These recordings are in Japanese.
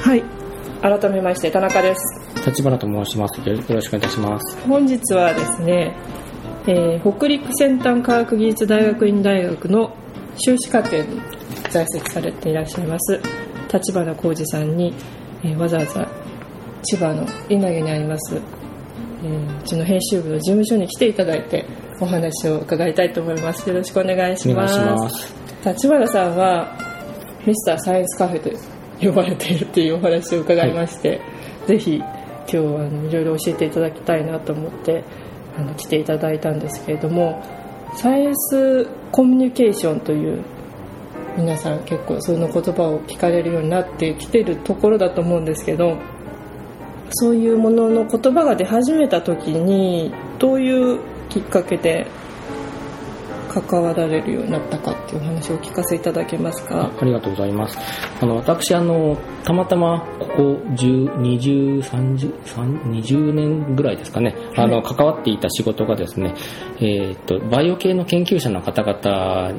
はい。改めまして田中です。立花と申します。よろしくお願いいたします。本日はですね、えー、北陸先端科学技術大学院大学の修士課程に在籍されていらっしゃいます立花浩二さんに、えー、わざわざ千葉の稲毛にあります、えー、うちの編集部の事務所に来ていただいてお話を伺いたいと思います。よろしくお願いします。立花さんはミスターサイエンスカフェと呼ばれているというお話を伺いまして、はい、ぜひ今日はいろいろ教えていただきたいなと思ってあの来ていただいたんですけれどもサイエンスコミュニケーションという皆さん結構その言葉を聞かれるようになってきてるところだと思うんですけどそういうものの言葉が出始めた時にどういうきっかけで関わられるようになったかっていうお話をお聞かせいただけますか？ありがとうございます。あの私あのたまたまここ102030年ぐらいですかね、あの関わっていた仕事がですね、えーとバイオ系の研究者の方々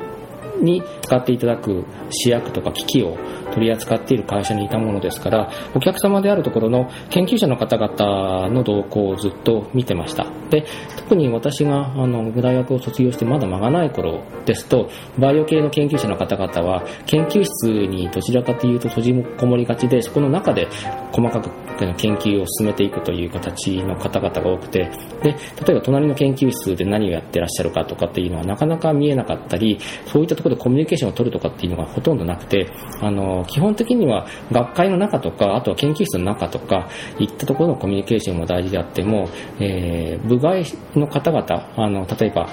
に使っていただく試薬とか機器を取り扱っている会社にいたものですからお客様であるところの研究者の方々の動向をずっと見てました。で特に私があの大学を卒業してまだ間がない頃ですとバイオ系の研究者の方々は研究室にどちらかというと閉じこもりがちでそこの中で細かく研究を進めていくという形の方々が多くてで例えば隣の研究室で何をやってらっしゃるかとかっていうのはなかなか見えなかったりそういったところでコミュニケーションを取るとかっていうのがほとんどなくてあの基本的には学会の中とかあとは研究室の中とかいったところのコミュニケーションも大事であっても、えー、部外の方々あの例えば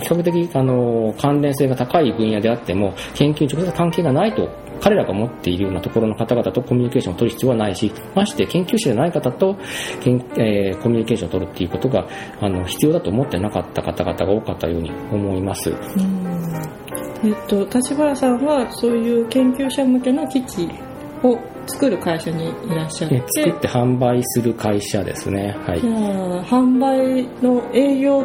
比較的あの関連性が高い分野であっても研究に直接関係がないと彼らが持っているようなところの方々とコミュニケーションを取る必要はないしまして研究者じゃない方と、えー、コミュニケーションを取るっていうことがあの必要だと思ってなかった方々が多かったように思います。えっと、立花さんはそういう研究者向けの機器を作る会社にいらっしゃって。作って販売する会社ですね。はい。じゃあ販売の営業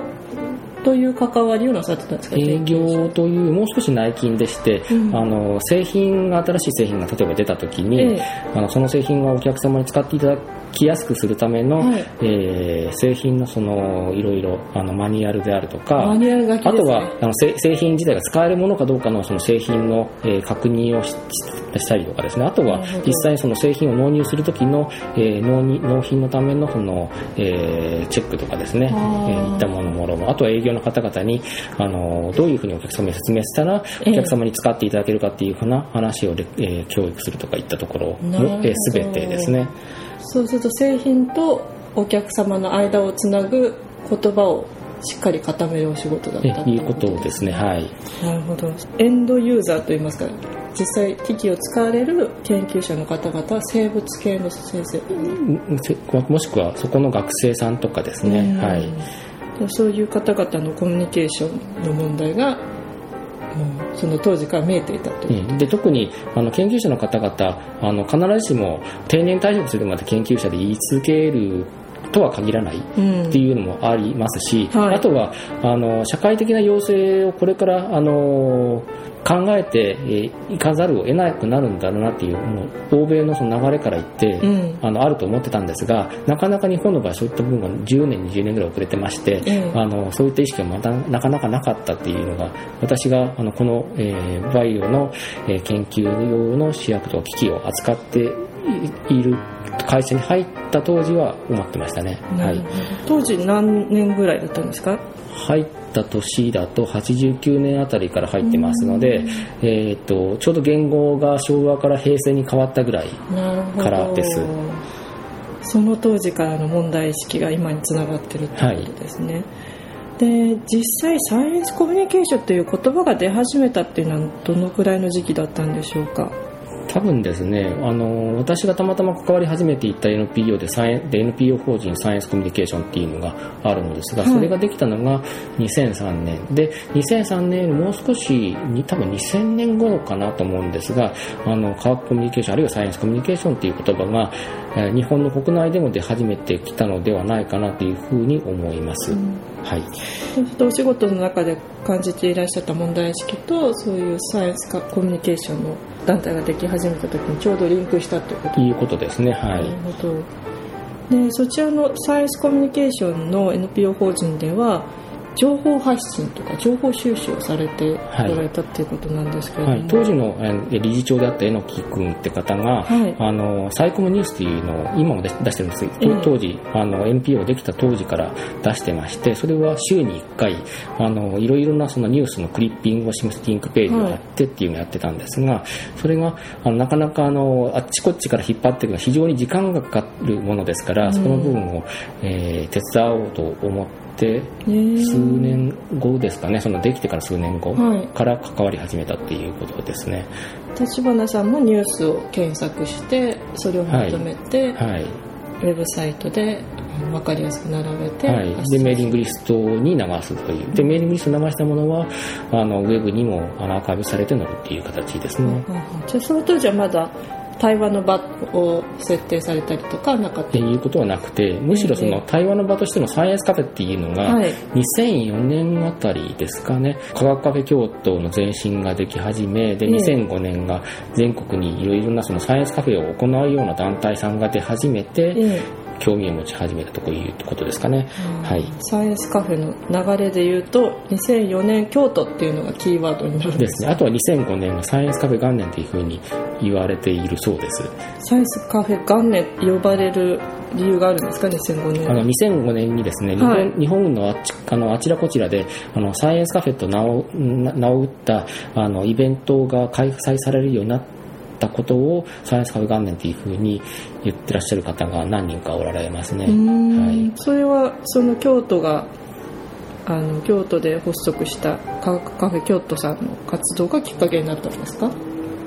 という関わりをなさってたんですか営業というもう少し内勤でして、うん、あの製品が新しい製品が例えば出た時に、ええ、あのその製品はお客様に使っていただきやすくするための、はい、えー、製品のそのいろいろあのマニュアルであるとか、ね、あとはあの製品自体が使えるものかどうかのその製品の、えー、確認をしたりとかですね。あとは実際その製品を納入する時の、えー、納納品のためのその、えー、チェックとかですね、えー、いったものもろもあとは営業の方々にあのどういうふうにお客様に説明したらお客様に使っていただけるかっていうふうな話を、えー、教育するとかいったところも、えー、全てですね。そうすると製品とお客様の間をつなぐ言葉をしっかり固めるお仕事だったということですね。はい。なるほど。エンドユーザーといいますか実際機器を使われる研究者の方々は生物系の先生。もしくはそこの学生さんとかですね。はい。そういう方々のコミュニケーションの問題がもうその当時から見えていたと。うん、で特にあの研究者の方々あの必ずしも定年退職するまで研究者で言い続けるとは限らないっていうのもありますし、うんはい、あとはあの社会的な要請をこれからあの考えていかざるを得なくなるんだろうなっていうもう欧米のその流れから言って、うん、あのあると思ってたんですがなかなか日本の場合そういった部分が10年20年ぐらい遅れてまして、うん、あのそういった意識がまたなかなかなかったっていうのが私があのこの、えー、バイオの、えー、研究用の試薬と機器を扱っている会社に入った当時は思ってましたね、はい、当時何年ぐらいだったんですか？入った年だと89年あたりから入ってますので、えーと、ちょうど言語が昭和から平成に変わったぐらいからです。その当時からの問題意識が今につながってるということですね、はい。で実際サイエンスコミュニケーションという言葉が出始めたっていうのはどのくらいの時期だったんでしょうか？多分ですねあの私がたまたま関わり始めていった NPO でサイで NPO 法人サイエンスコミュニケーションっていうのがあるのですが、それができたのが2003年で2003年もう少しに多分2000年頃かなと思うんですがあの科学コミュニケーションあるいはサイエンスコミュニケーションっていう言葉が、え日本の国内でも出始めてきたのではないかなというふうに思います。うんはい、そうするとお仕事の中で感じていらっしゃった問題意識とそういうサイエンスかコミュニケーションの団体ができ始めた時にちょうどリンクしたっていうこと？いうことですね。はないる。ほどでそちらのサイエンスコミュニケーションの NPO 法人では情報発信とか情報収集をされてはい。おられたっていうことなんですけれども、はい、当時のえー理事長であった榎木君って方が、はい。あのサイコムニュースっていうのを今も出出してるんです。けど、ええ。当時あの NPO できた当時から出してましてそれは週に1回あのいろいろなそのニュースのクリッピングを示すリンクページをやってっていうのをやってたんですが、それがあのなかなかあのあっちこっちから引っ張っていくのは非常に時間がかかるものですから、その部分を、えー手伝おうと思って。数年後ですかね、そのできてから数年後はいから関わり始めたっていうことですね。立花さんもニュースを検索してそれをまとめて、はい。ウェブサイトでうん分かりやすく並べて、はい。で、メーリングリストに流すという。で、メーリングリストに流したものは、あの、ウェブにもアーカイブされて載るっていう形ですね。うんうんじゃあその当時はまだ対話の場を設定されたりとかなかっていうことはなくて、むしろその対話の場としてのサイエンスカフェっていうのが、はい。2004年あたりですかね、科学カフェ京都の前身ができ始め、で、ええ。2005年が全国にいろいろなそのサイエンスカフェを行うような団体さんが出始めて、え興味を持ち始めたということですかね。えはい。サイエンスカフェの流れで言うと2004年京都っていうのがキーワードになるんでですすね。あとは2005年のサイエンスカフェ元年というふうに言われているそうです。サイエンスカフェ元年呼ばれる理由があるんですか？2005年あの2005年にですね、日本,、はい日本のあっちあのあちらこちらであのサイエンスカフェと名をな名を打ったあのイベントが開催されるようになったことをサイエンスカフェ元年というふうに言ってらっしゃる方が何人かおられますね。はい。それはその京都があの京都で発足した科学カフェ京都さんの活動がきっかけになったんですか？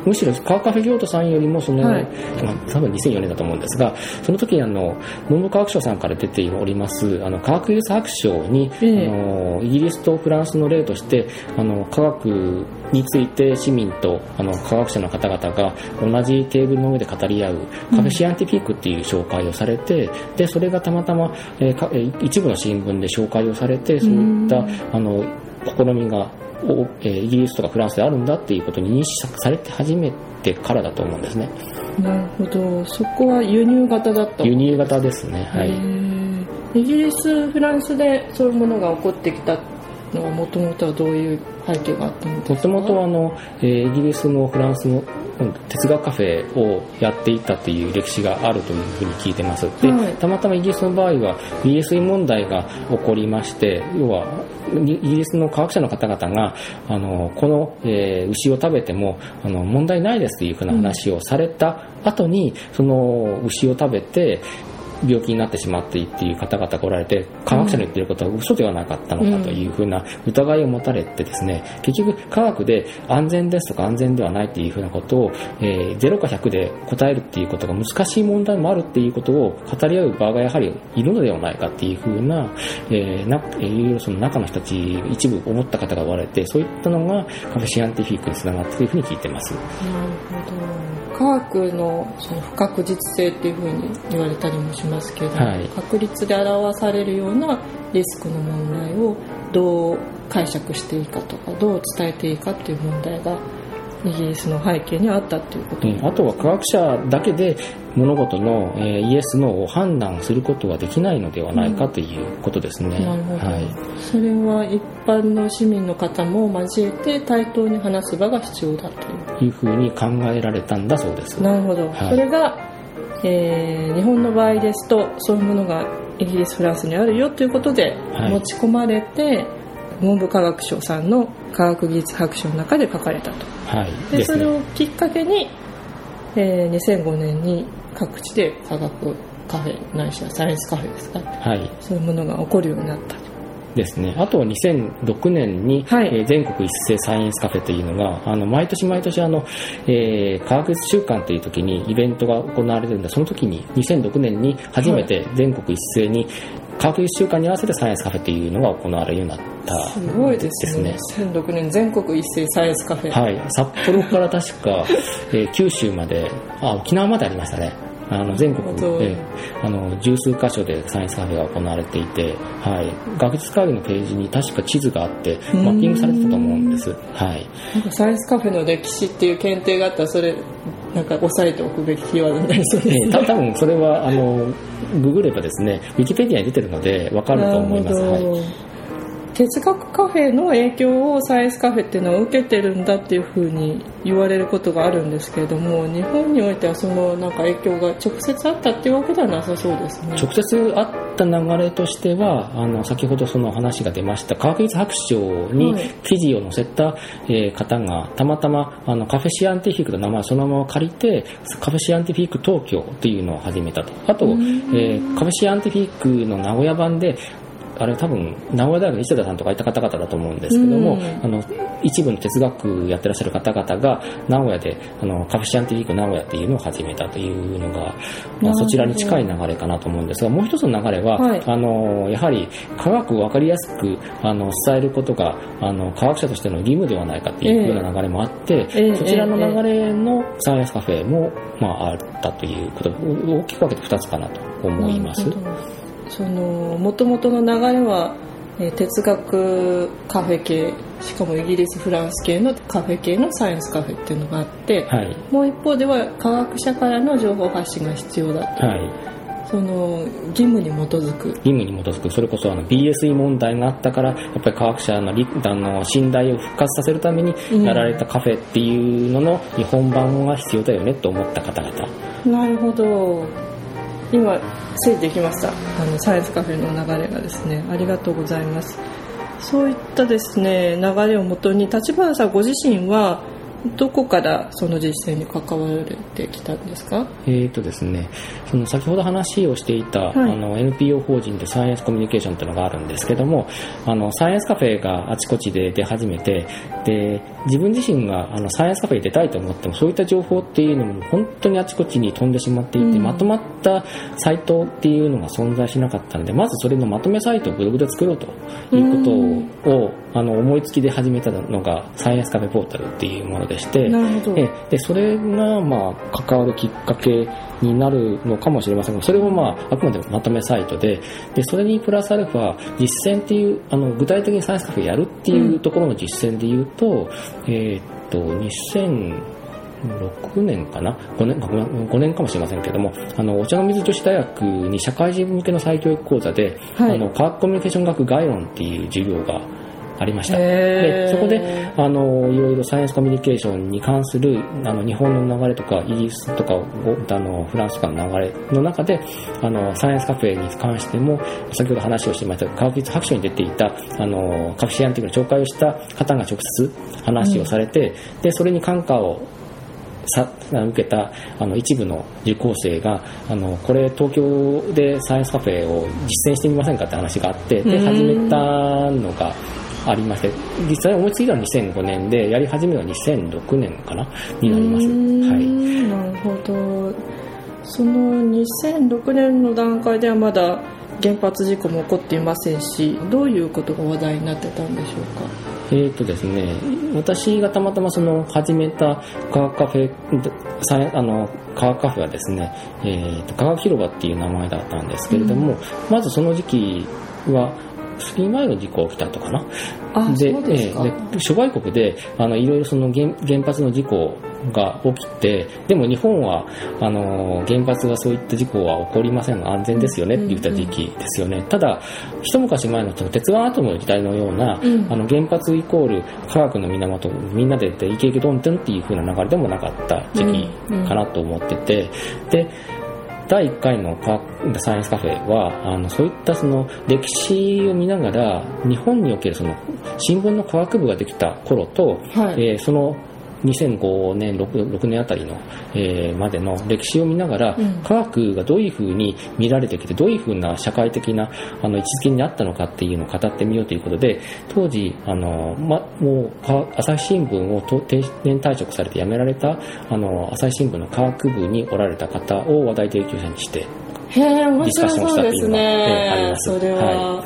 むしろカーカフェ京都さんよりもその、はい。まあ多分2004年だと思うんですがその時にあの文部科学省さんから出ておりますあの科学技術白書に、ええ。あのイギリスとフランスの例としてあの科学について市民とあの科学者の方々が同じテーブルの上で語り合うカフェシアンティフィックっていう紹介をされて、でそれがたまたま、えー一部の新聞で紹介をされてそういったあの試みがおえーイギリスとかフランスであるんだっていうことに認識されて初めてからだと思うんですね。なるほどそこは輸入型だった輸入型ですね。はへい。ーイギリスフランスでそういうものが起こってきたのはもともとはどういう背景があったんですか？もともとあの、えーイギリスもフランスもうん哲学カフェをやっていたっていう歴史があるというふうに聞いてます。で、はいたまたまイギリスの場合は BSE 問題が起こりまして、要はイイギリスの科学者の方々があのこの、えー牛を食べてもあの問題ないですというふうな話をされた後に、その牛を食べて病気になってしまってっていう方々がおられて科学者の言ってることは嘘ではなかったのかというふうな疑いを持たれてですね結局科学で安全ですとか安全ではないっていうふうなことを、えー0か100で答えるっていうことが難しい問題もあるっていうことを語り合う場がやはりいるのではないかっていうふうな,、えーなえーその中の人たち一部思った方がおられてそういったのがカフェシアンティフィックにつながったというふうに聞いてます。なるほど科学のその不確実性っていうふうに言われたりもしますけど、はい。確率で表されるようなリスクの問題をどう解釈していいかとかどう伝えていいかっていう問題がイギリスの背景にあったっていうこと。うん。あとは科学者だけで物事の、えーイエス・ノーを判断することはできないのではないかということですね。なるほど、はい。それは一般の市民の方も交えて対等に話す場が必要だという。いうふうに考えられたんだそうです。なるほど、はい。それが、えー日本の場合ですとそういうものがイギリスフランスにあるよということではい。持ち込まれて、文部科学省さんの科学技術白書の中で書かれたとはい。でそれ。をきっかけに、えー2005年に各地で科学カフェないしはサイエンスカフェですか？はい。そういうものが起こるようになったとですね。あとは2006年に、はいえー全国一斉サイエンスカフェというのが、あの、毎年毎年あの、えー科学術週間という時にイベントが行われてるんで、その時に2006年に初めて全国一斉に科学術週間に合わせてサイエンスカフェというのが行われるようになったすごいですね。です2006年全国一斉サイエンスカフェ、はい、札幌から確か、えー九州まであ沖縄までありましたね。ああの全国であの十数箇所でサイエンスカフェが行われていて、はい、学術会議のページに確か地図があってマッピングされてたと思うんです。はい。なんかサイエンスカフェの歴史っていう検定があったらそれなんか押さえておくべきキーワードになりそうですね。えーた多分それはあのググればですねウィキペディアに出てるのでわかると思います。はい哲学カフェの影響をサイエンスカフェっていうのは受けてるんだっていうふうに言われることがあるんですけれども日本においてはそのなんか影響が直接あったっていうわけではなさそうですね。直接あった流れとしてはあの先ほどその話が出ました科学技術白書にはい。記事を載せた、えー方がたまたまあのカフェシアンティフィックの名前をそのまま借りてカフェシアンティフィック東京というのを始めたと。あと、えーカフェシアンティフィックの名古屋版であれ多分名古屋大学の石田さんとかいった方々だと思うんですけども、うん。あの一部の哲学やってらっしゃる方々が名古屋であのカフェシアンティフィック名古屋っていうのを始めたというのが、まあ、そちらに近い流れかなと思うんですがもう一つの流れは、はい。あのやはり科学を分かりやすくあの伝えることがあの科学者としての義務ではないかっていうような流れもあって、ええそちらの流れのサイエンスカフェも、まあ、あったということ大きく分けて2つかなと思います。その元々の流れはえー哲学カフェ系しかもイギリスフランス系のカフェ系のサイエンスカフェっていうのがあって、はい。もう一方では科学者からの情報発信が必要だとはい。その義務に基づく。義務に基づく。それこそあの BSE 問題があったからやっぱり科学者のりあの信頼を復活させるためにうん。やられたカフェっていうのの日本版が必要だよねと思った方々。なるほど今ついてきました。あのサイエンスカフェの流れがですねありがとうございます。そういったですね流れをもとに立花さんご自身はどこからその実践に関わられてきたんですか？えーとですね、その先ほど話をしていた、はい。あの NPO 法人でサイエンスコミュニケーションというのがあるんですけどもあのサイエンスカフェがあちこちで出始めてで自分自身があのサイエンスカフェに出たいと思ってもそういった情報っていうのも本当にあちこちに飛んでしまっていて、うんまとまったサイトっていうのが存在しなかったのでまずそれのまとめサイトをブログで作ろうということを、あの思いつきで始めたのがサイエンスカフェポータルっていうものでして。でそれがまあ関わるきっかけになるのかもしれませんがそれもまああくまでもまとめサイトででそれにプラスアルファ実践っていうあの具体的にサイエンスカフェやるっていうところの実践で言うと、えーっと2006年かな？5年 ,5 年かもしれませんけどもあのお茶の水女子大学に社会人向けの再教育講座で、はい。あの科学コミュニケーション学概論っていう授業がありました。でそこであのいろいろサイエンスコミュニケーションに関するあの日本の流れとかイギリスとかをあのフランスとかの流れの中であのサイエンスカフェに関しても先ほど話をしてました科学技術白書に出ていたあのカフェシアンティックの紹介をした方が直接話をされて、でそれに感化をさ受けたあの一部の受講生があのこれ東京でサイエンスカフェを実践してみませんかって話があってでうん始めたのがありまして実際思いついたのは2005年でやり始めは2006年かな？になります。はい。なるほど。その2006年の段階ではまだ原発事故も起こっていませんしどういうことが話題になってたんでしょうか？えーとですね、私がたまたまその始めた科学カフェあの科学カフェはですね、えーと科学広場っていう名前だったんですけれども、まずその時期は月前の事故が起きたとかな？あそうでで諸外国であのいろいろその原原発の事故が起きてでも日本はあの原発がそういった事故は起こりません。安全ですよねって言った時期ですよね、ただ一昔前のその鉄腕アトムの時代のような、うん。あの原発イコール科学の源みんなででイケイケドンテンっていう風な流れでもなかった時期かなと思ってて、で第1回のサイエンスカフェはあのそういったその歴史を見ながら日本におけるその新聞の科学部ができた頃と、はい。えーその2005年 6, 6年あたりの、えーまでの歴史を見ながら、うん。科学がどういうふうに見られてきてどういうふうな社会的なあの位置づけにあったのかっていうのを語ってみようということで当時あの、ま、もうか朝日新聞をと定年退職されて辞められたあの朝日新聞の科学部におられた方を話題提供者にしてへえ面白ディスカッションそうですしたっていうのがええありねます。それは、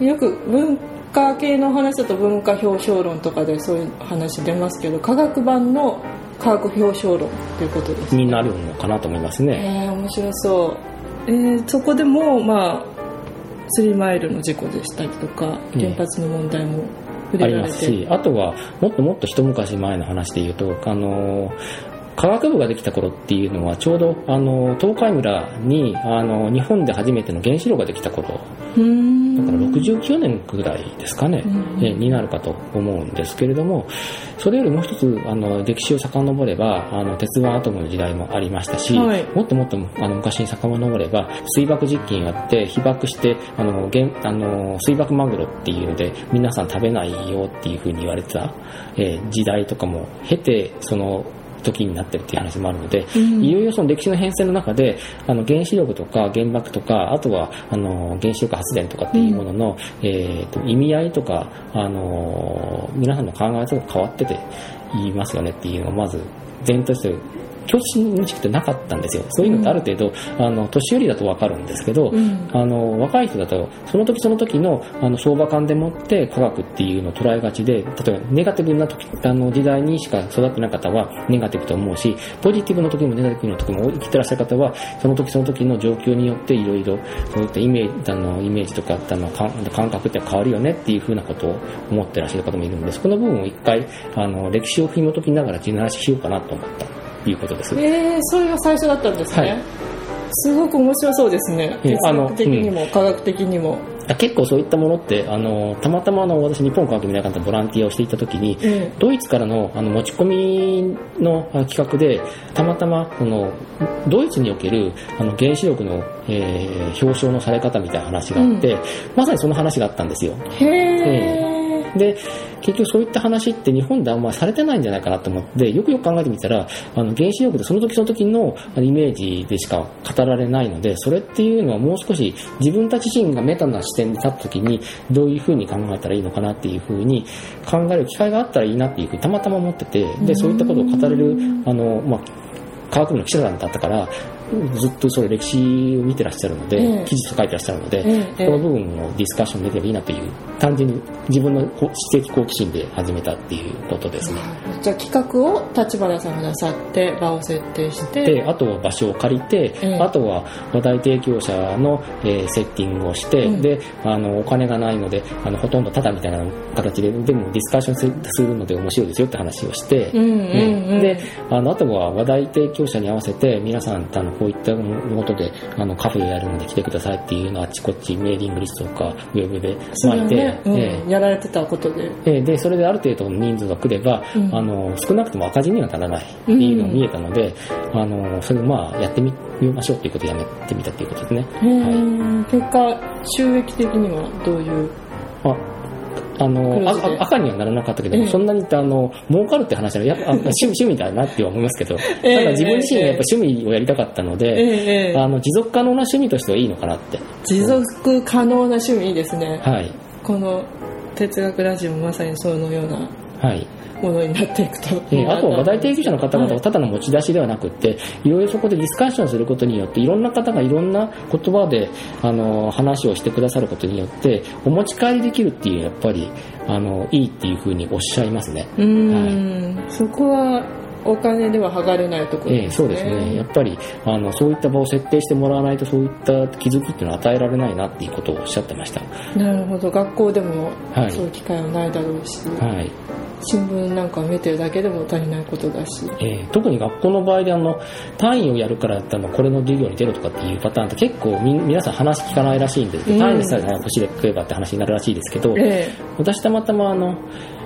よく文科系の話だと文化表彰論とかでそういう話出ますけど科学版の科学表彰論ということです、になるのかなと思いますね。えー、面白そう、えー、そこでもまあスリーマイルの事故でしたりとか原発の問題も触ありますし、あとは、もっともっと一昔前の話で言うと、あの、科学部ができた頃っていうのは、ちょうど、あの、東海村に、あの、日本で初めての原子炉ができた頃、だから69年ぐらいですかね、になるかと思うんですけれども、それよりもう一つ、あの、歴史を遡れば、あの、鉄腕アトムの時代もありましたし、はい。もっともっとあの昔に遡れば、水爆実験やって、被爆して、あの、原あの水爆マグロっていうので、皆さん食べないよっていうふうに言われてた、えー時代とかも経て、その、時になってるっていう話もあるので、うん。いよいよその歴史の変遷の中で、あの原子力とか原爆とか、あとはあの原子力発電とかっていうものの、えーと意味合いとか、あの皆さんの考え方が変わってて言いますよねっていうのがまず前提として教師認識ってなかったんですよ。そういうのってある程度、あの年寄りだとわかるんですけど、うん。あの若い人だとその時その時のあの相場感でもって科学っていうのを捉えがちで例えばネガティブな時あの時代にしか育ってない方はネガティブと思うしポジティブの時もネガティブの時も生きてらっしゃる方はその時その時の状況によっていろいろそういったイメージあのイメージとかあの感感覚って変わるよねっていうふうなことを思ってらっしゃる方もいるのでそこの部分を一回あの歴史を紐解きながら地ならししようかなと思った。ということです。えー、それが最初だったんですね、はい。すごく面白そうですね。あの学的にも科学的にも、結構そういったものってあのたまたまあの私日本科学未来館でボランティアをしていた時にえドイツからのあの持ち込みの企画でたまたまそのドイツにおけるあの原子力の、えー表彰のされ方みたいな話があって、まさにその話があったんですよ。へえで結局そういった話って日本であんまりされてないんじゃないかなと思ってよくよく考えてみたらあの原子力でその時その時のイメージでしか語られないのでそれっていうのはもう少し自分たち自身がメタな視点で立った時にどういうふうに考えたらいいのかなっていうふうに考える機会があったらいいなっていうふうにたまたま思っててでそういったことを語れるあの、まあ、科学部の記者さんだったからずっとそういう歴史を見てらっしゃるので、ええ記事と書いてらっしゃるので、ええこの部分をディスカッションできればいいなという単純に自分の知的好奇心で始めたっていうことですね。じゃあ企画を立花さんがなさって場を設定して。であとは場所を借りて、ええあとは話題提供者の、えーセッティングをして、うん。であのお金がないのであのほとんどタダみたいな形ででもディスカッションすするので面白いですよって話をして、うんうん。うん。であのあとは話題提供者に合わせて皆さんあのこういったことであのカフェをやるので来てくださいっていうのをあっちこっちメーリングリストとかウェブで巻いて、はね、うんええ。やられてたことで。えーでそれである程度の人数が来れば、うん。あの少なくとも赤字にはならないっていうのが見えたので、あのそれでまあやってみみましょうということでやめてみたということですね。へー。結果収益的にはどういうああの赤にはならなかったけど、ええ。そんなにあの儲かるって話はやっぱ あ趣趣味だなって思いますけど、ええただ自分自身がやっぱ趣味をやりたかったので、あの持続可能な趣味としてはいいのかなって。持続可能な趣味いいですね、はい。この哲学ラジオもまさにそのようなはいものになっていくとえーあとは話題提供者の方々はただの持ち出しではなくって、いろいろそこでディスカッションすることによって、いろんな方がいろんな言葉で、あの、話をしてくださることによって、お持ち帰りできるっていう、やっぱり、あの、いいっていうふうにおっしゃいますね。うーん、そこはお金では剥がれないところええそうですね。やっぱり、あの、そういった場を設定してもらわないと、そういった気づきっていうのは与えられないなっていうことをおっしゃってました。なるほど学校でもはいそういう機会はないだろうし、はい。新聞なんかを見てるだけでも足りないことだし。えー特に学校の場合であの単位をやるからあのこれの授業に出ろとかっていうパターンって結構み皆さん話聞かないらしいんで、うん。単位でさえ欲しいで食えばって話になるらしいですけど、え。私たまたまあの、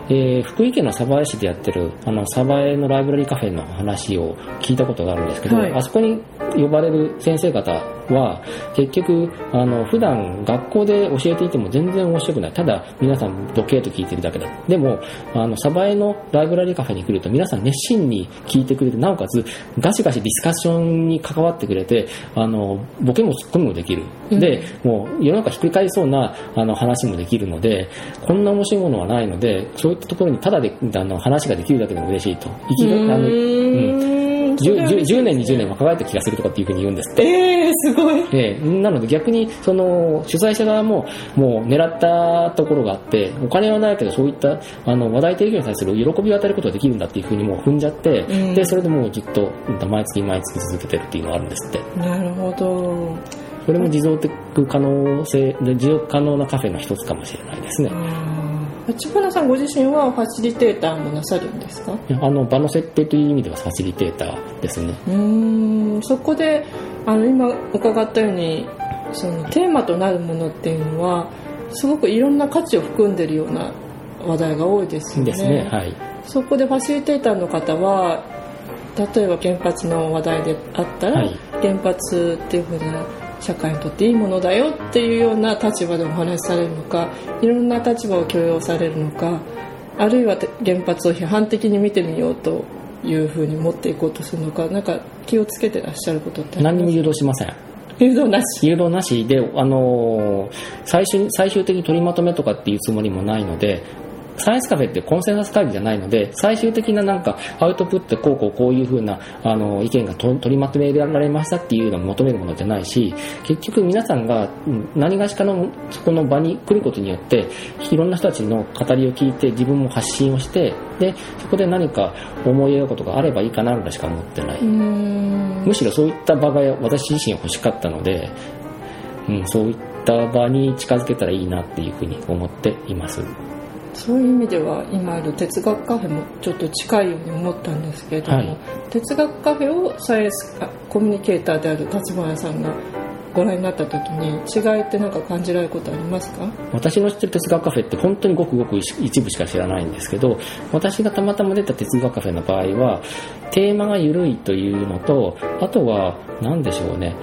えー福井県の鯖江市でやってるあの鯖江のライブラリーカフェの話を聞いたことがあるんですけど、はい。あそこに呼ばれる先生方は結局あの普段学校で教えていても全然面白くない。ただ皆さんボケーと聞いてるだけだ。でもあの鯖江のライブラリーカフェに来ると皆さん熱心に聞いてくれてなおかつガシガシディスカッションに関わってくれてあのボケもツッコミもできる、うん。でもう世の中ひっくり返りそうなあの話もできるのでこんな面白いものはないのでそういったところにただであの話ができるだけでも嬉しいと。生きがあのうーん。うん。それは 10, 嬉しい10年ですね。20年若返った気がするとかっていうふうに言うんですって。えー、すごい。ええなので逆にその主催者側ももう狙ったところがあってお金はないけどそういったあの話題提供に対する喜びを与えることができるんだっていうふうにもう踏んじゃって、うん。でそれでもうずっとうん毎月毎月続けてるっていうのがあるんですって。なるほど。それも持続可能性で持続可能なカフェの一つかもしれないですね立花さんご自身はファシリテーターもなさるんですか？あの場の設定という意味ではファシリテーターですね。うーんそこであの今伺ったようにそのテーマとなるものっていうのはすごくいろんな価値を含んでるような話題が多いですよね。ですねはい。そこでファシリテーターの方は例えば原発の話題であったら、はい。原発っていうふうな社会にとっていいものだよっていうような立場でお話しされるのかいろんな立場を許容されるのかあるいは原発を批判的に見てみようというふうに持っていこうとするのかなんか気をつけてらっしゃることって何にも誘導しません。誘導なし？誘導なし。で、あのー最終最終的に取りまとめとかっていうつもりもないのでサイエンスカフェってコンセンサス会議じゃないので最終的ななんかアウトプットでこうこうこういうふうなあの意見がと取りまとめられましたっていうのを求めるものじゃないし結局皆さんがうん何がしかのそこの場に来ることによっていろんな人たちの語りを聞いて自分も発信をしてでそこで何か思い描くことがあればいいかなぐらいしか思ってない。むしろそういった場が私自身欲しかったので、うん、そういった場に近づけたらいいなっていうふうに思っています。そういう意味では今ある哲学カフェもちょっと近いように思ったんですけれども、はい。哲学カフェをサイエンスあコミュニケーターである立花さんがご覧になった時に違いって何か感じられることありますか？私の知ってる哲学カフェって本当にごくごく一部しか知らないんですけど、私がたまたま出た哲学カフェの場合は、テーマが緩いというのと、あとは、何でしょうね、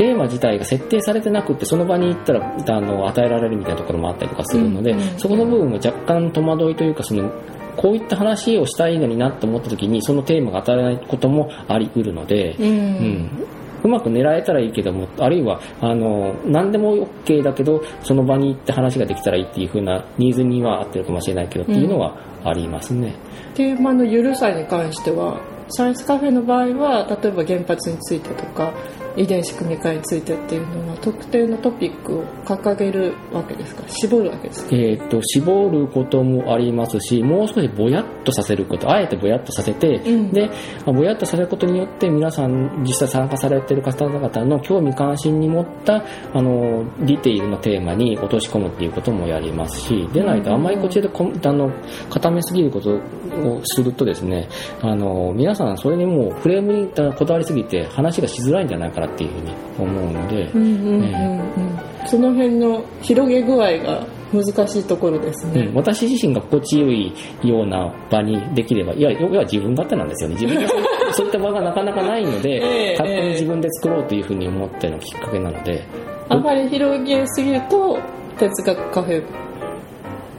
テーマ自体が設定されてなくってその場に行ったらあの与えられるみたいなところもあったりとかするので、うんうんそこの部分も若干戸惑いというかそのこういった話をしたいのになと思った時にそのテーマが与えられないこともあり得るので、うん。うん。うまく狙えたらいいけどもあるいはあの何でも OK だけどその場に行って話ができたらいいっていう風なニーズには合ってるかもしれないけどっていうのはありますね。テーマの緩さに関してはサイエンスカフェの場合は例えば原発についてとか遺伝子組み換えについてっていうのは特定のトピックを掲げるわけですか？絞るわけですか？えー、と絞ることもありますしもう少しぼやっとさせることあえてぼやっとさせて、うん。でまあぼやっとさせることによって皆さん実際参加されている方々の興味関心に持ったあのディテールのテーマに落とし込むっていうこともやりますしでないとあんまりこちらでこあの固めすぎることをするとですねあの皆さんそれにもうフレームにこだわりすぎて話がしづらいんじゃないかなっていうふうに思うので。その辺の広げ具合が難しいところですね、うん、私自身が心地よいような場にできればいや要は自分勝手なんですよね。自分で そういった場がなかなかないので、ええ勝手に自分で作ろうというふうに思ってのきっかけなので、あまり広げすぎると哲学カフェ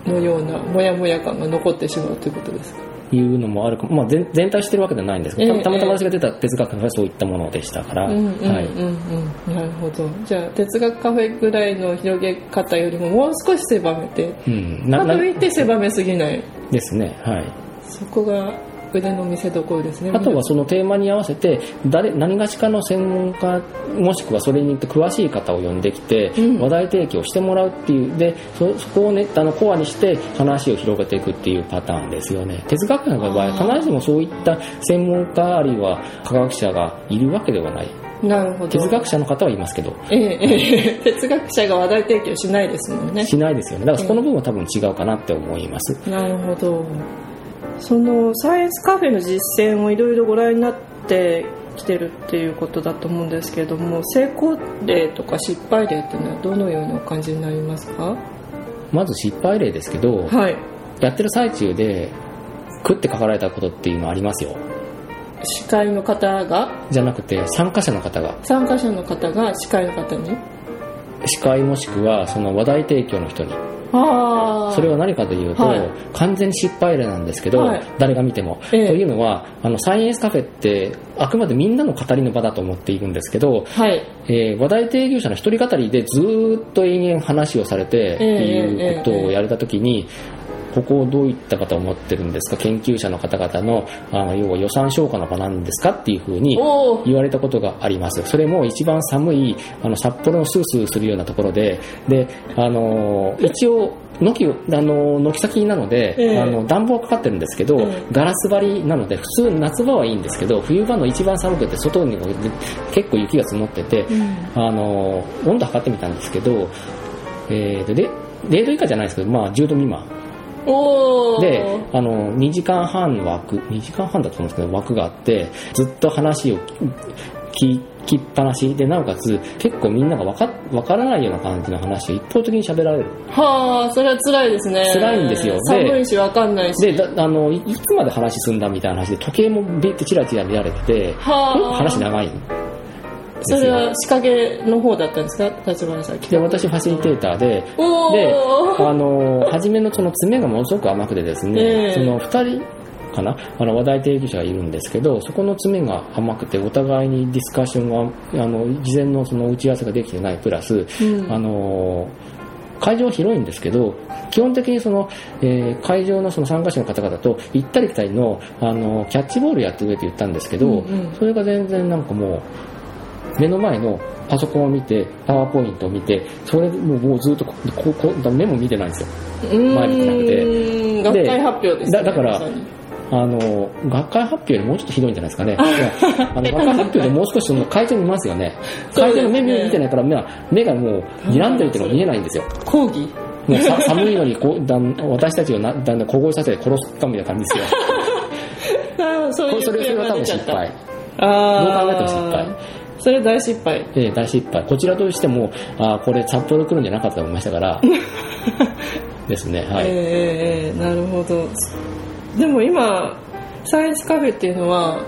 のようなモヤモヤ感が残ってしまうということですか？いうのもあるかも、まあ、全全体してるわけではないんですけど、ええたたまたま私が出た哲学がそういったものでしたから、うんうんうんなるほど。じゃあ哲学カフェぐらいの広げ方よりももう少し狭めて。うん、ななかといって狭めすぎない。ですね。はい。そこが腕の見せ所ですね。あとはそのテーマに合わせて誰何がしかの専門家もしくはそれに詳しい方を呼んできて、うん。話題提供してもらうっていう。でそそこを、ね、あのコアにして話を広げていくっていうパターンですよね。哲学者の場合必ずしもそういった専門家あるいは科学者がいるわけではない。なるほど。哲学者の方はいますけど。ええええ 哲学者が話題提供しないですもんね。しないですよね。だからそこの部分は多分違うかなって思います、なるほどそのサイエンスカフェの実践をいろいろご覧になってきてるっていうことだと思うんですけれども成功例とか失敗例っていうのはどのようにお感じになりますか？まず失敗例ですけど、はい。やってる最中で食って書かれたことっていうのはありますよ。司会の方が？じゃなくて参加者の方が。参加者の方が司会の方に？司会もしくはその話題提供の人にそれは何かというと、はい。完全に失敗例なんですけど、はい。誰が見ても、ええ。というのはあのサイエンスカフェってあくまでみんなの語りの場だと思っているんですけど、はい。えー話題提供者の一人語りでずーっと延々話をされてってええいうことをやれた時に、ここをどういった方を持ってるんですか？研究者の方々のあの要は予算消化の場なんですかっていうふうに言われたことがあります。それも一番寒いあの札幌のスースーするようなところでであの一応軒あの軒先なので、ええ。あの暖房がかかってるんですけど、ええ。ガラス張りなので普通夏場はいいんですけど冬場の一番寒くて外にも結構雪が積もってて、あの温度測ってみたんですけど、えーとで0度以下じゃないですけど、まあ、10度未満であの2時間半の枠2時間半だと思うんですけど枠があってずっと話を聞きっぱなし。でなおかつ結構みんながわかわからないような感じの話を一方的に喋られる。はあそれは辛いですね。辛いんですよ。で寒いしわかんないし。でだあのいいつまで話進んだみたいな話で時計もビッてチラチラ見られててはあ。話長いそれは仕掛けの方だったんですか？立花さんで私ファシリテーターでおでー。あの初めのその詰めがものすごく甘くてですね、ええ。その2人かな？あの話題提供者がいるんですけどそこの詰めが甘くてお互いにディスカッションがあの事前のその打ち合わせができてないプラス、うん。あの会場は広いんですけど基本的にその、えー会場のその参加者の方々と行ったり来たりのあのキャッチボールやってくれって言ったんですけど、うんうん。それが全然なんかもう目の前のパソコンを見てパワーポイントを見てそれもうもうずっとこうこうこう目も見てないんですよ。うーん。前向きなくて学会発表ですねだだからあの学会発表よりもうちょっとひどいんじゃないですかね。あ。の学会発表でもう少しその会場にいますよね。会場の目見てないから目が目がもう睨んでるっていうのが見えないんですよ。講義？もうさ寒いのにこうだん私たちをなだんだん凍えさせて殺すかみたいな感じですよ。それそれそれは多分失敗。あどう考えても失敗それ大失敗。ええ大失敗。こちらとしてもあーこれ札幌来るんじゃなかったと思いましたから。ですねはい、ええええなるほど。でも今サイエンスカフェっていうのは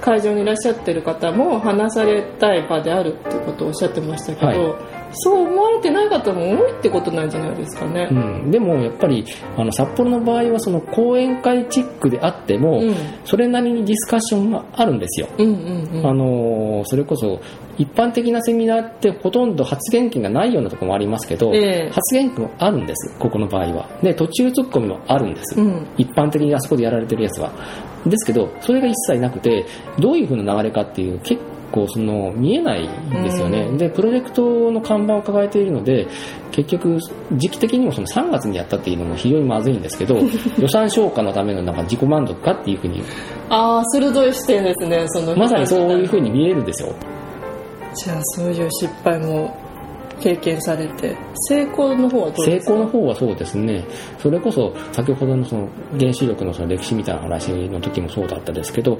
会場にいらっしゃってる方も話されたい場であるってことをおっしゃってましたけど、はいそう思われてない方も多いってことなんじゃないですかね。う。ん、でもやっぱりあの札幌の場合はその講演会チックであっても、うん。それなりにディスカッションがあるんですよ、うんうんうん。あのーそれこそ一般的なセミナーってほとんど発言権がないようなところもありますけど、ええ。発言権もあるんですここの場合は。で途中ツッコミもあるんです、うん。一般的にあそこでやられてるやつは。ですけどそれが一切なくてどういう風な流れかっていう結構その見えないんですよね、うん。でプロジェクトの看板を抱えているので結局時期的にもその3月にやったっていうのも非常にまずいんですけど 予算消化のためのなんか自己満足かっていう風にああ鋭い視点ですねその。まさにそういう風に見えるんですよ。じゃあそういう失敗も経験されて成功の方はどう成ですか？功の方はそうですね。それこそ先ほどのその原子力のその歴史みたいな話の時もそうだったですけど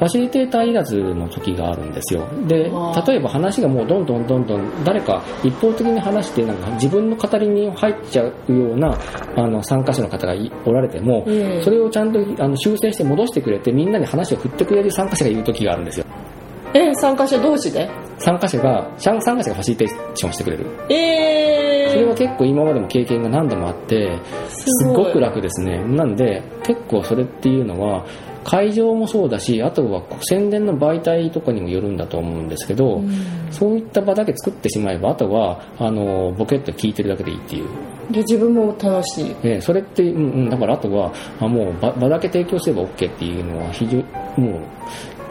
ファシリテーターいらずの時があるんですよ。で例えば話がもうどんどんどんどん誰か一方的に話してなんか自分の語りに入っちゃうようなあの参加者の方がいおられても、ええ。それをちゃんとあの修正して戻してくれてみんなに話を振ってくれる参加者がいる時があるんですよ。え参加者同士で？参加者が参参加者がファシリテーションしてくれる。えそれは結構今までも経験が何度もあってすごく楽ですね。なんで結構それっていうのは会場もそうだしあとは宣伝の媒体とかにもよるんだと思うんですけど、うん。そういった場だけ作ってしまえばあとはあのボケっと聞いてるだけでいいっていう、で自分も楽しい。ね、それって、うんうん、だからあとはあもう場場だけ提供すれば OK っていうのは非常も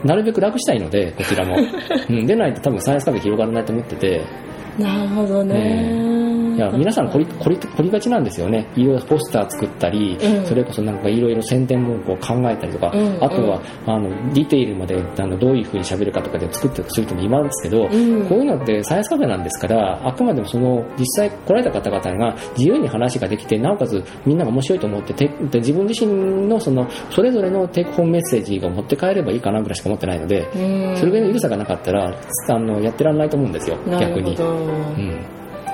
うなるべく楽したいのでこちらも、うん、でないと多分サイエンスカフェ広がらないと思っててなるほどね。いや皆さん凝り凝り凝りがちなんですよね。いろいろポスター作ったり、うん。それこそなんかいろいろ宣伝文句を考えたりとか、うんあとはあのディテールまであのどういうふうに喋るかとかで作ってするとも言いますけど、うん。こういうのってサイエンスカフェなんですからあくまでもその実際来られた方々が自由に話ができてなおかつみんなが面白いと思っててで自分自身のそのそれぞれのテイクホームメッセージが持って帰ればいいかなぐらいしか思ってないので、うん。それぐらいの緩さがなかったらあのやってらんないと思うんですよな逆に、るほど。うん、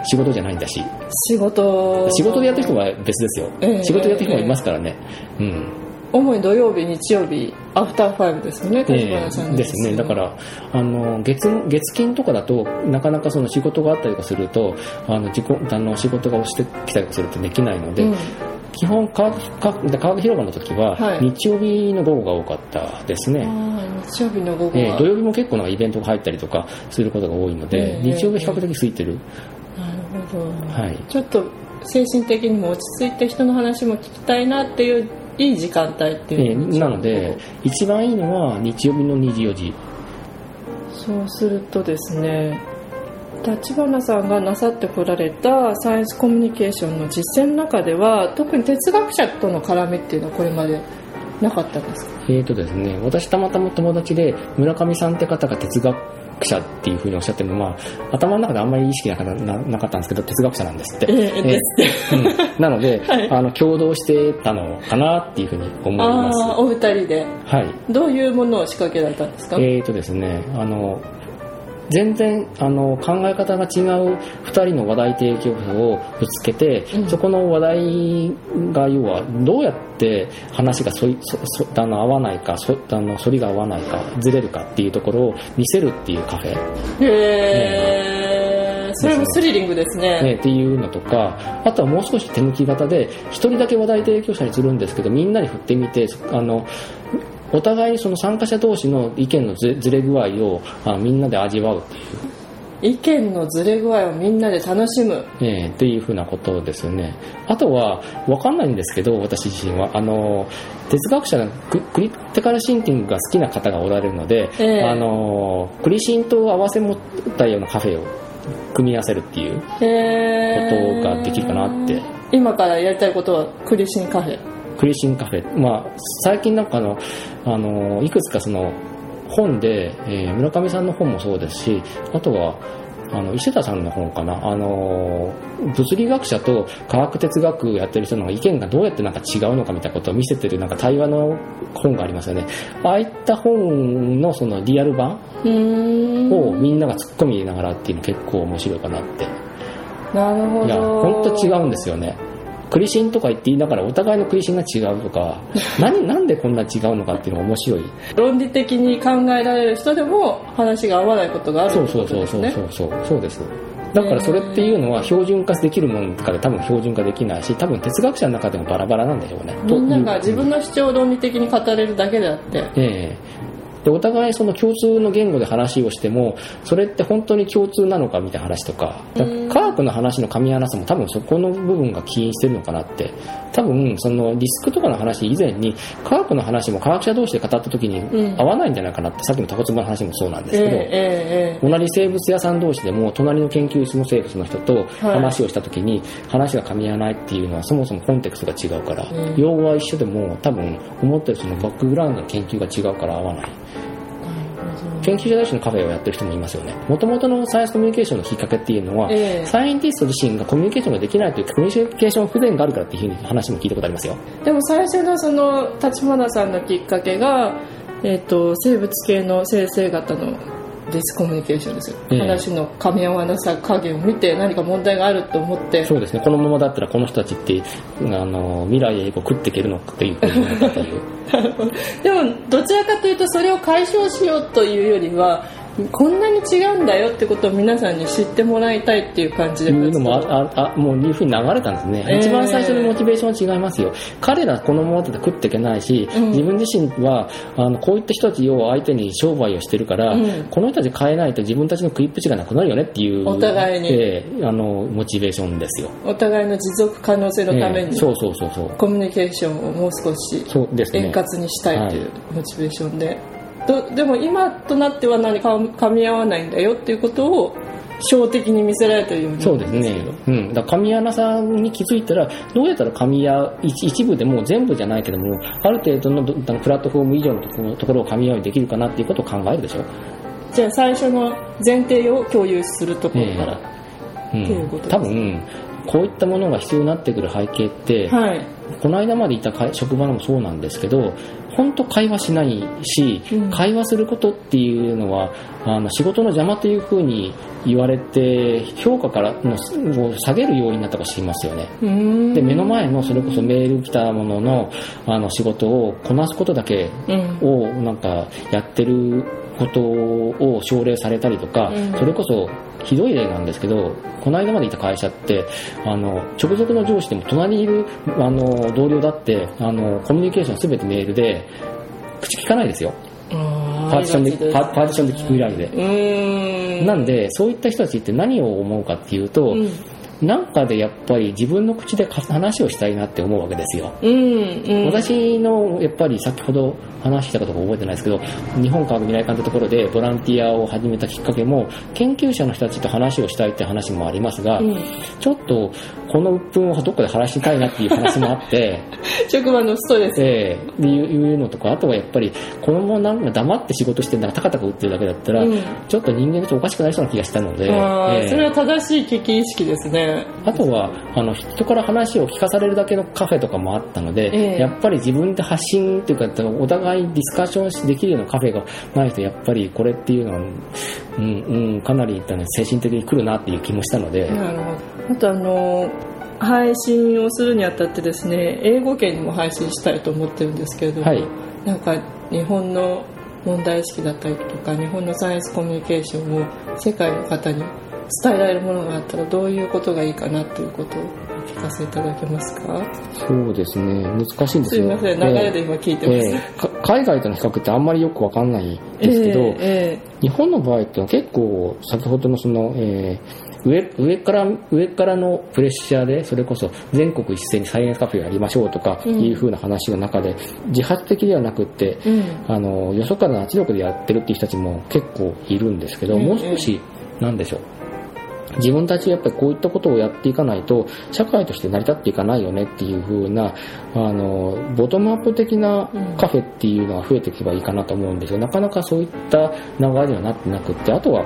仕事じゃないんだし。仕事。仕事でやってる人は別ですよ、ええ。仕事でやってる人もいますからね、うん。主に土曜日日曜日アフターファイブですよねええですね。だからあの月月金とかだとなかなかその仕事があったりとかするとあの自己あの仕事が押してきたりとかするとできないので、うん基本科学科学科学広場の時ははい。日曜日の午後が多かったですね、ああ日曜日の午後は。ええ土曜日も結構なんかイベントが入ったりとかすることが多いので、ええ日曜日比較的空いてる、なるほど、はい。ちょっと精神的にも落ち着いて人の話も聞きたいなっていういい時間帯っていうえーなので一番いいのは日曜日の2時4時。そうするとですね立花さんがなさってこられたサイエンスコミュニケーションの実践の中では特に哲学者との絡みっていうのはこれまでなかったんですか？えーとですね、私たまたま友達で村上さんって方が哲学者っていうふうにおっしゃってるのは、頭の中であんまり意識なかななかったんですけど哲学者なんですって、ええです。うん。なので、はい。あの共同してたのかなっていうふうに思います。お二人で。はい。どういうものを仕掛けられたんですか、えーとですねあの全然あの考え方が違う2人の話題提供者をぶつけて、うん。そこの話題が要はどうやって話がそいそそあの合わないかそあの反りが合わないかずれるかっていうところを見せるっていうカフェ、へえそれもスリリングですね。ね、っていうのとかあとはもう少し手抜き型で1人だけ話題提供者にするんですけどみんなに振ってみてあのお互いにその参加者同士の意見のずずれ具合をあみんなで味わうっていう意見のずれ具合をみんなで楽しむえーっていうふうなことですよね。あとは、わかんないんですけど、私自身は。あの、哲学者のククリテカルシンキングが好きな方がおられるので、ええあの、クリシンと合わせ持ったようなカフェを組み合わせるっていうことができるかなって。今からやりたいことはクリシンカフェクリシンカフェ。まあ、最近なんかあの、あの、いくつかその、本で、えー村上さんの本もそうですし、あとは、あの、伊勢田さんの本かな。あの、物理学者と科学哲学やってる人の意見がどうやってなんか違うのかみたいなことを見せてるなんか対話の本がありますよね。ああいった本のそのリアル版をみんなが突っ込みながらっていうの結構面白いかなって。なるほどいや、ほんと違うんですよね。クリシンとか言って言いながらお互いのクリシンが違うとか、何、なんでこんな違うのかっていうのが面白い。論理的に考えられる人でも話が合わないことがあるそうってそうそうそうことですねそうそう、そうです。だからそれっていうのは標準化できるものかで多分標準化できないし、多分哲学者の中でもバラバラなんでしょうね。みんなが自分の主張を論理的に語れるだけであってええでお互いその共通の言語で話をしてもそれって本当に共通なのかみたいな話とか科学の話の噛み合わせも多分そこの部分が起因してるのかなって多分そのリスクとかの話以前に科学の話も科学者同士で語った時にうん。合わないんじゃないかなって、さっきのタコツボの話もそうなんですけど、えええええ同じ生物屋さん同士でも隣の研究室の生物の人と話をした時に話が噛み合わないっていうのはそもそもコンテクストが違うから、うん。用語は一緒でも多分思ってるそのバックグラウンドの研究が違うから合わない研究者同士のカフェをやってる人もいますよね。もともとのサイエンスコミュニケーションのきっかけっていうのは、ええ。サイエンティスト自身がコミュニケーションができないというコミュニケーション不全があるからっていう話も聞いたことありますよ。でも最初のその立花さんのきっかけが、えっと生物系の先生方のディスコミュニケーションですよ、ええ。話の噛み合わなさ加減を見て何か問題があると思って。そうですね。このままだったらこの人たちってあの未来へ食っていけるのかっていう。でもどちらかというとそれを解消しようというよりはこんなに違うんだよってことを皆さんに知ってもらいたいっていう感じで。いうのもあああもういうふうに流れたんですね、えー。一番最初のモチベーションは違いますよ。彼らこのままだと食っていけないし、うん。自分自身はあのこういった人たちを相手に商売をしてるから、うん。この人たち変えないと自分たちの食いっぷちがなくなるよねっていうお互いに。えーあのモチベーションですよ。お互いの持続可能性のために。えーそうそうそうそう。コミュニケーションをもう少し円滑にしたいというモチベーションで、どでも今となっては何か噛み合わないんだよっていうことを小的に見せられてるようにそうですね。うん。だから噛み合わなさに気づいたら、どうやったら噛み合う、一一部でも全部じゃないけども、ある程度のプラットフォーム以上のところところを噛み合うようにできるかなっていうことを考えるでしょ。じゃあ最初の前提を共有するところから、うっていうことでん。す多分、こういったものが必要になってくる背景って、はいこの間までいた会職場でもそうなんですけど、本当会話しないし、うん。会話することっていうのは、あの仕事の邪魔というふうに言われて、評価からのを下げるようになったか知りますよね。で目の前のそれこそメール来たもののあの仕事をこなすことだけうん。をなんかやってることを奨励されたりとか、うん。それこそひどい例なんですけどこの間までいた会社ってあの直属の上司でも隣にいるあの同僚だってあのコミュニケーションすべてメールで口聞かないですよ。あパーティションでパパーティションで聞くぐらいで。なんでそういった人たちって何を思うかっていうと、うんなんかでやっぱり自分の口で話をしたいなって思うわけですよ。うんうん、私のやっぱり先ほど話したかどうか覚えてないですけど日本科学未来館ってところでボランティアを始めたきっかけも研究者の人たちと話をしたいって話もありますが、うん。ちょっとこの鬱憤をどっかで晴らしたいなっていう話もあって。職場のストレス、ええいういうのとかあとはやっぱりこのままなんか黙って仕事してんだからタカタカ打ってるだけだったら、うん。ちょっと人間としておかしくなりそうな気がしたので、ええ。それは正しい危機意識ですねあとはあの人から話を聞かされるだけのカフェとかもあったので、ええ。やっぱり自分で発信っていうかお互いディスカッションできるようなカフェがないとやっぱりこれっていうのは、うんうん、かなり、ね、精神的に来るなっていう気もしたので、なるほどあとあの配信をするにあたってですね英語圏にも配信したいと思ってるんですけれども、はい。なんか日本の問題意識だったりとか日本のサイエンスコミュニケーションを世界の方に伝えられるものがあったらどういうことがいいかなということをお聞かせいただけますか？そうですね。難しいんですよ。すいません。流れで今聞いてます、ええ。か海外との比較ってあんまりよくわかんないですけど、ええ日本の場合ってのは結構先ほどのその、えー上上から上からのプレッシャーでそれこそ全国一斉にサイエンスカフェをやりましょうとかうん。いう風な話の中で自発的ではなくってええうん。あのよそからの圧力でやってるっていう人たちも結構いるんですけど、うん。もう少しなんでしょう？自分たちやっぱりこういったことをやっていかないと社会として成り立っていかないよねっていう風なあのボトムアップ的なカフェっていうのが増えていけばいいかなと思うんですよ。なかなかそういった流れにはなってなくってあとは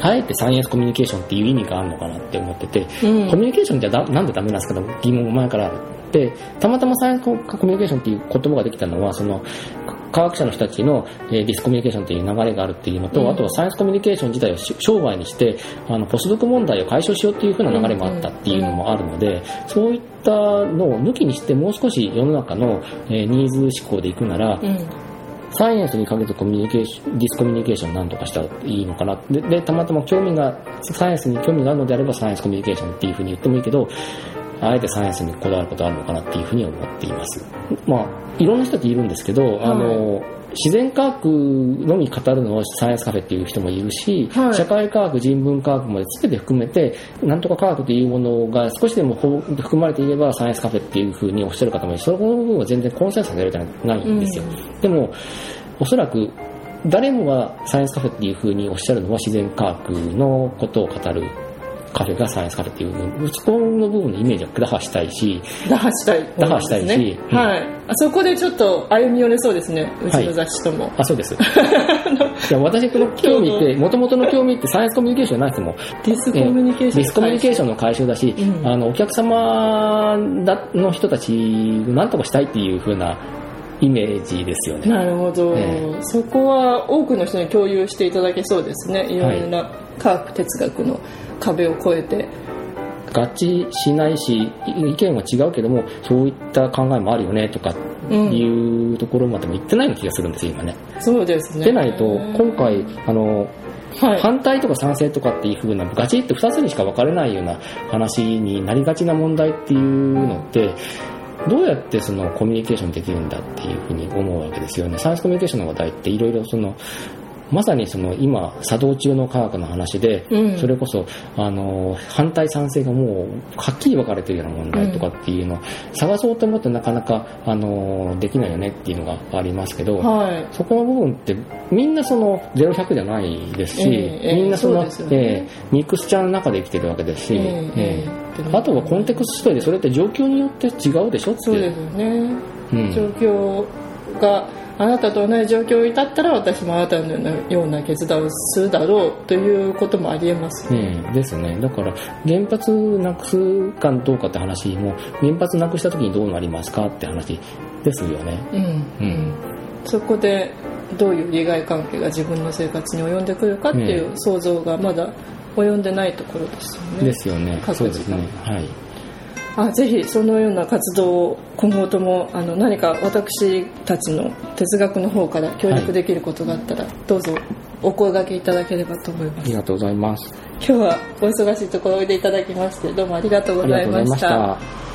あえてサイエンスコミュニケーションっていう意味があるのかなって思ってて、うん。コミュニケーションじゃだなんでダメなんですかと疑問が前からあるでたまたまサイエンスコミュニケーションっていう言葉ができたのはその科学者の人たちの、えーディスコミュニケーションという流れがあるっていうのと、うんあとはサイエンスコミュニケーション自体をし商売にしてあのポスドク問題を解消しようっていう風な流れもあったっていうのもあるので、そういったのを抜きにしてもう少し世の中の、えーニーズ思考でいくなら、うんサイエンスにかけてコミュニケーション、ディスコミュニケーションなんとかしたらいいのかな。で、でたまたま興味が、サイエンスに興味があるのであればサイエンスコミュニケーションっていうふうに言ってもいいけど、あえてサイエンスにこだわることあるのかなっていうふうに思っています。まあ、いろんな人っているんですけど、あの、自然科学のみ語るのをサイエンスカフェっていう人もいるし、はい。社会科学、人文科学まで全て含めて、なんとか科学というものが少しでもほ含まれていればサイエンスカフェっていうふうにおっしゃる方もいる。し、その部分は全然コンセンサスが得られてないんですよ。でも、おそらく誰もがサイエンスカフェっていう風におっしゃるのは自然科学のことを語るカフェがサイエンスカフェっていうそこの部分のイメージは打破したいし打破したい、打破したいしうん。はい。あそこでちょっと歩み寄れそうですね。うちの雑誌とも、あそうです。いや私この興味ってもともとの興味ってサイエンスコミュニケーションじゃないですもん。ディスコミュニケーションディスコミュニケーションの解消だし、うん。あのお客様だの人たちを何とかしたいっていう風なイメージですよね。なるほど、えそこは多くの人に共有していただけそうですね。いろいろな科学哲学の壁を越えて、合致しないし意見は違うけどもそういった考えもあるよねとかうんいうところまでも言ってないような気がするんですよ今ね。そうですねでないと今回あのはい反対とか賛成とかっていう風なガチって2つにしか分かれないような話になりがちな問題っていうのってどうやってそのコミュニケーションできるんだっていうふうに思うわけですよね。サイエンスコミュニケーションの話題っていろいろそのまさにその今作動中の科学の話で、うん。それこそあの反対賛成がもうはっきり分かれてるような問題とかっていうのを探そうと思ってなかなかあのできないよねっていうのがありますけど、はい。そこの部分ってみんなその0100じゃないですし、ええみんなその、そねええミックスチャーの中で生きてるわけですし、ええええ。ええあとはコンテクストでそれって状況によって違うでしょってそうですよね、うん。状況があなたと同じ状況に至ったら私もあなたのような決断をするだろうということもありえます。よねねえですね。だから原発なくすかどうかって話も原発なくした時にどうなりますかって話ですよね。うんうん。そこでどういう利害関係が自分の生活に及んでくるかっていう想像がまだ及んでないところですよね。ですよね。そうですね。はいあぜひそのような活動を今後ともあの何か私たちの哲学の方から協力できることがあったら、どうぞお声掛けいただければと思います。ありがとうございます。今日はお忙しいところおいでいただきましてどうもありがとうございました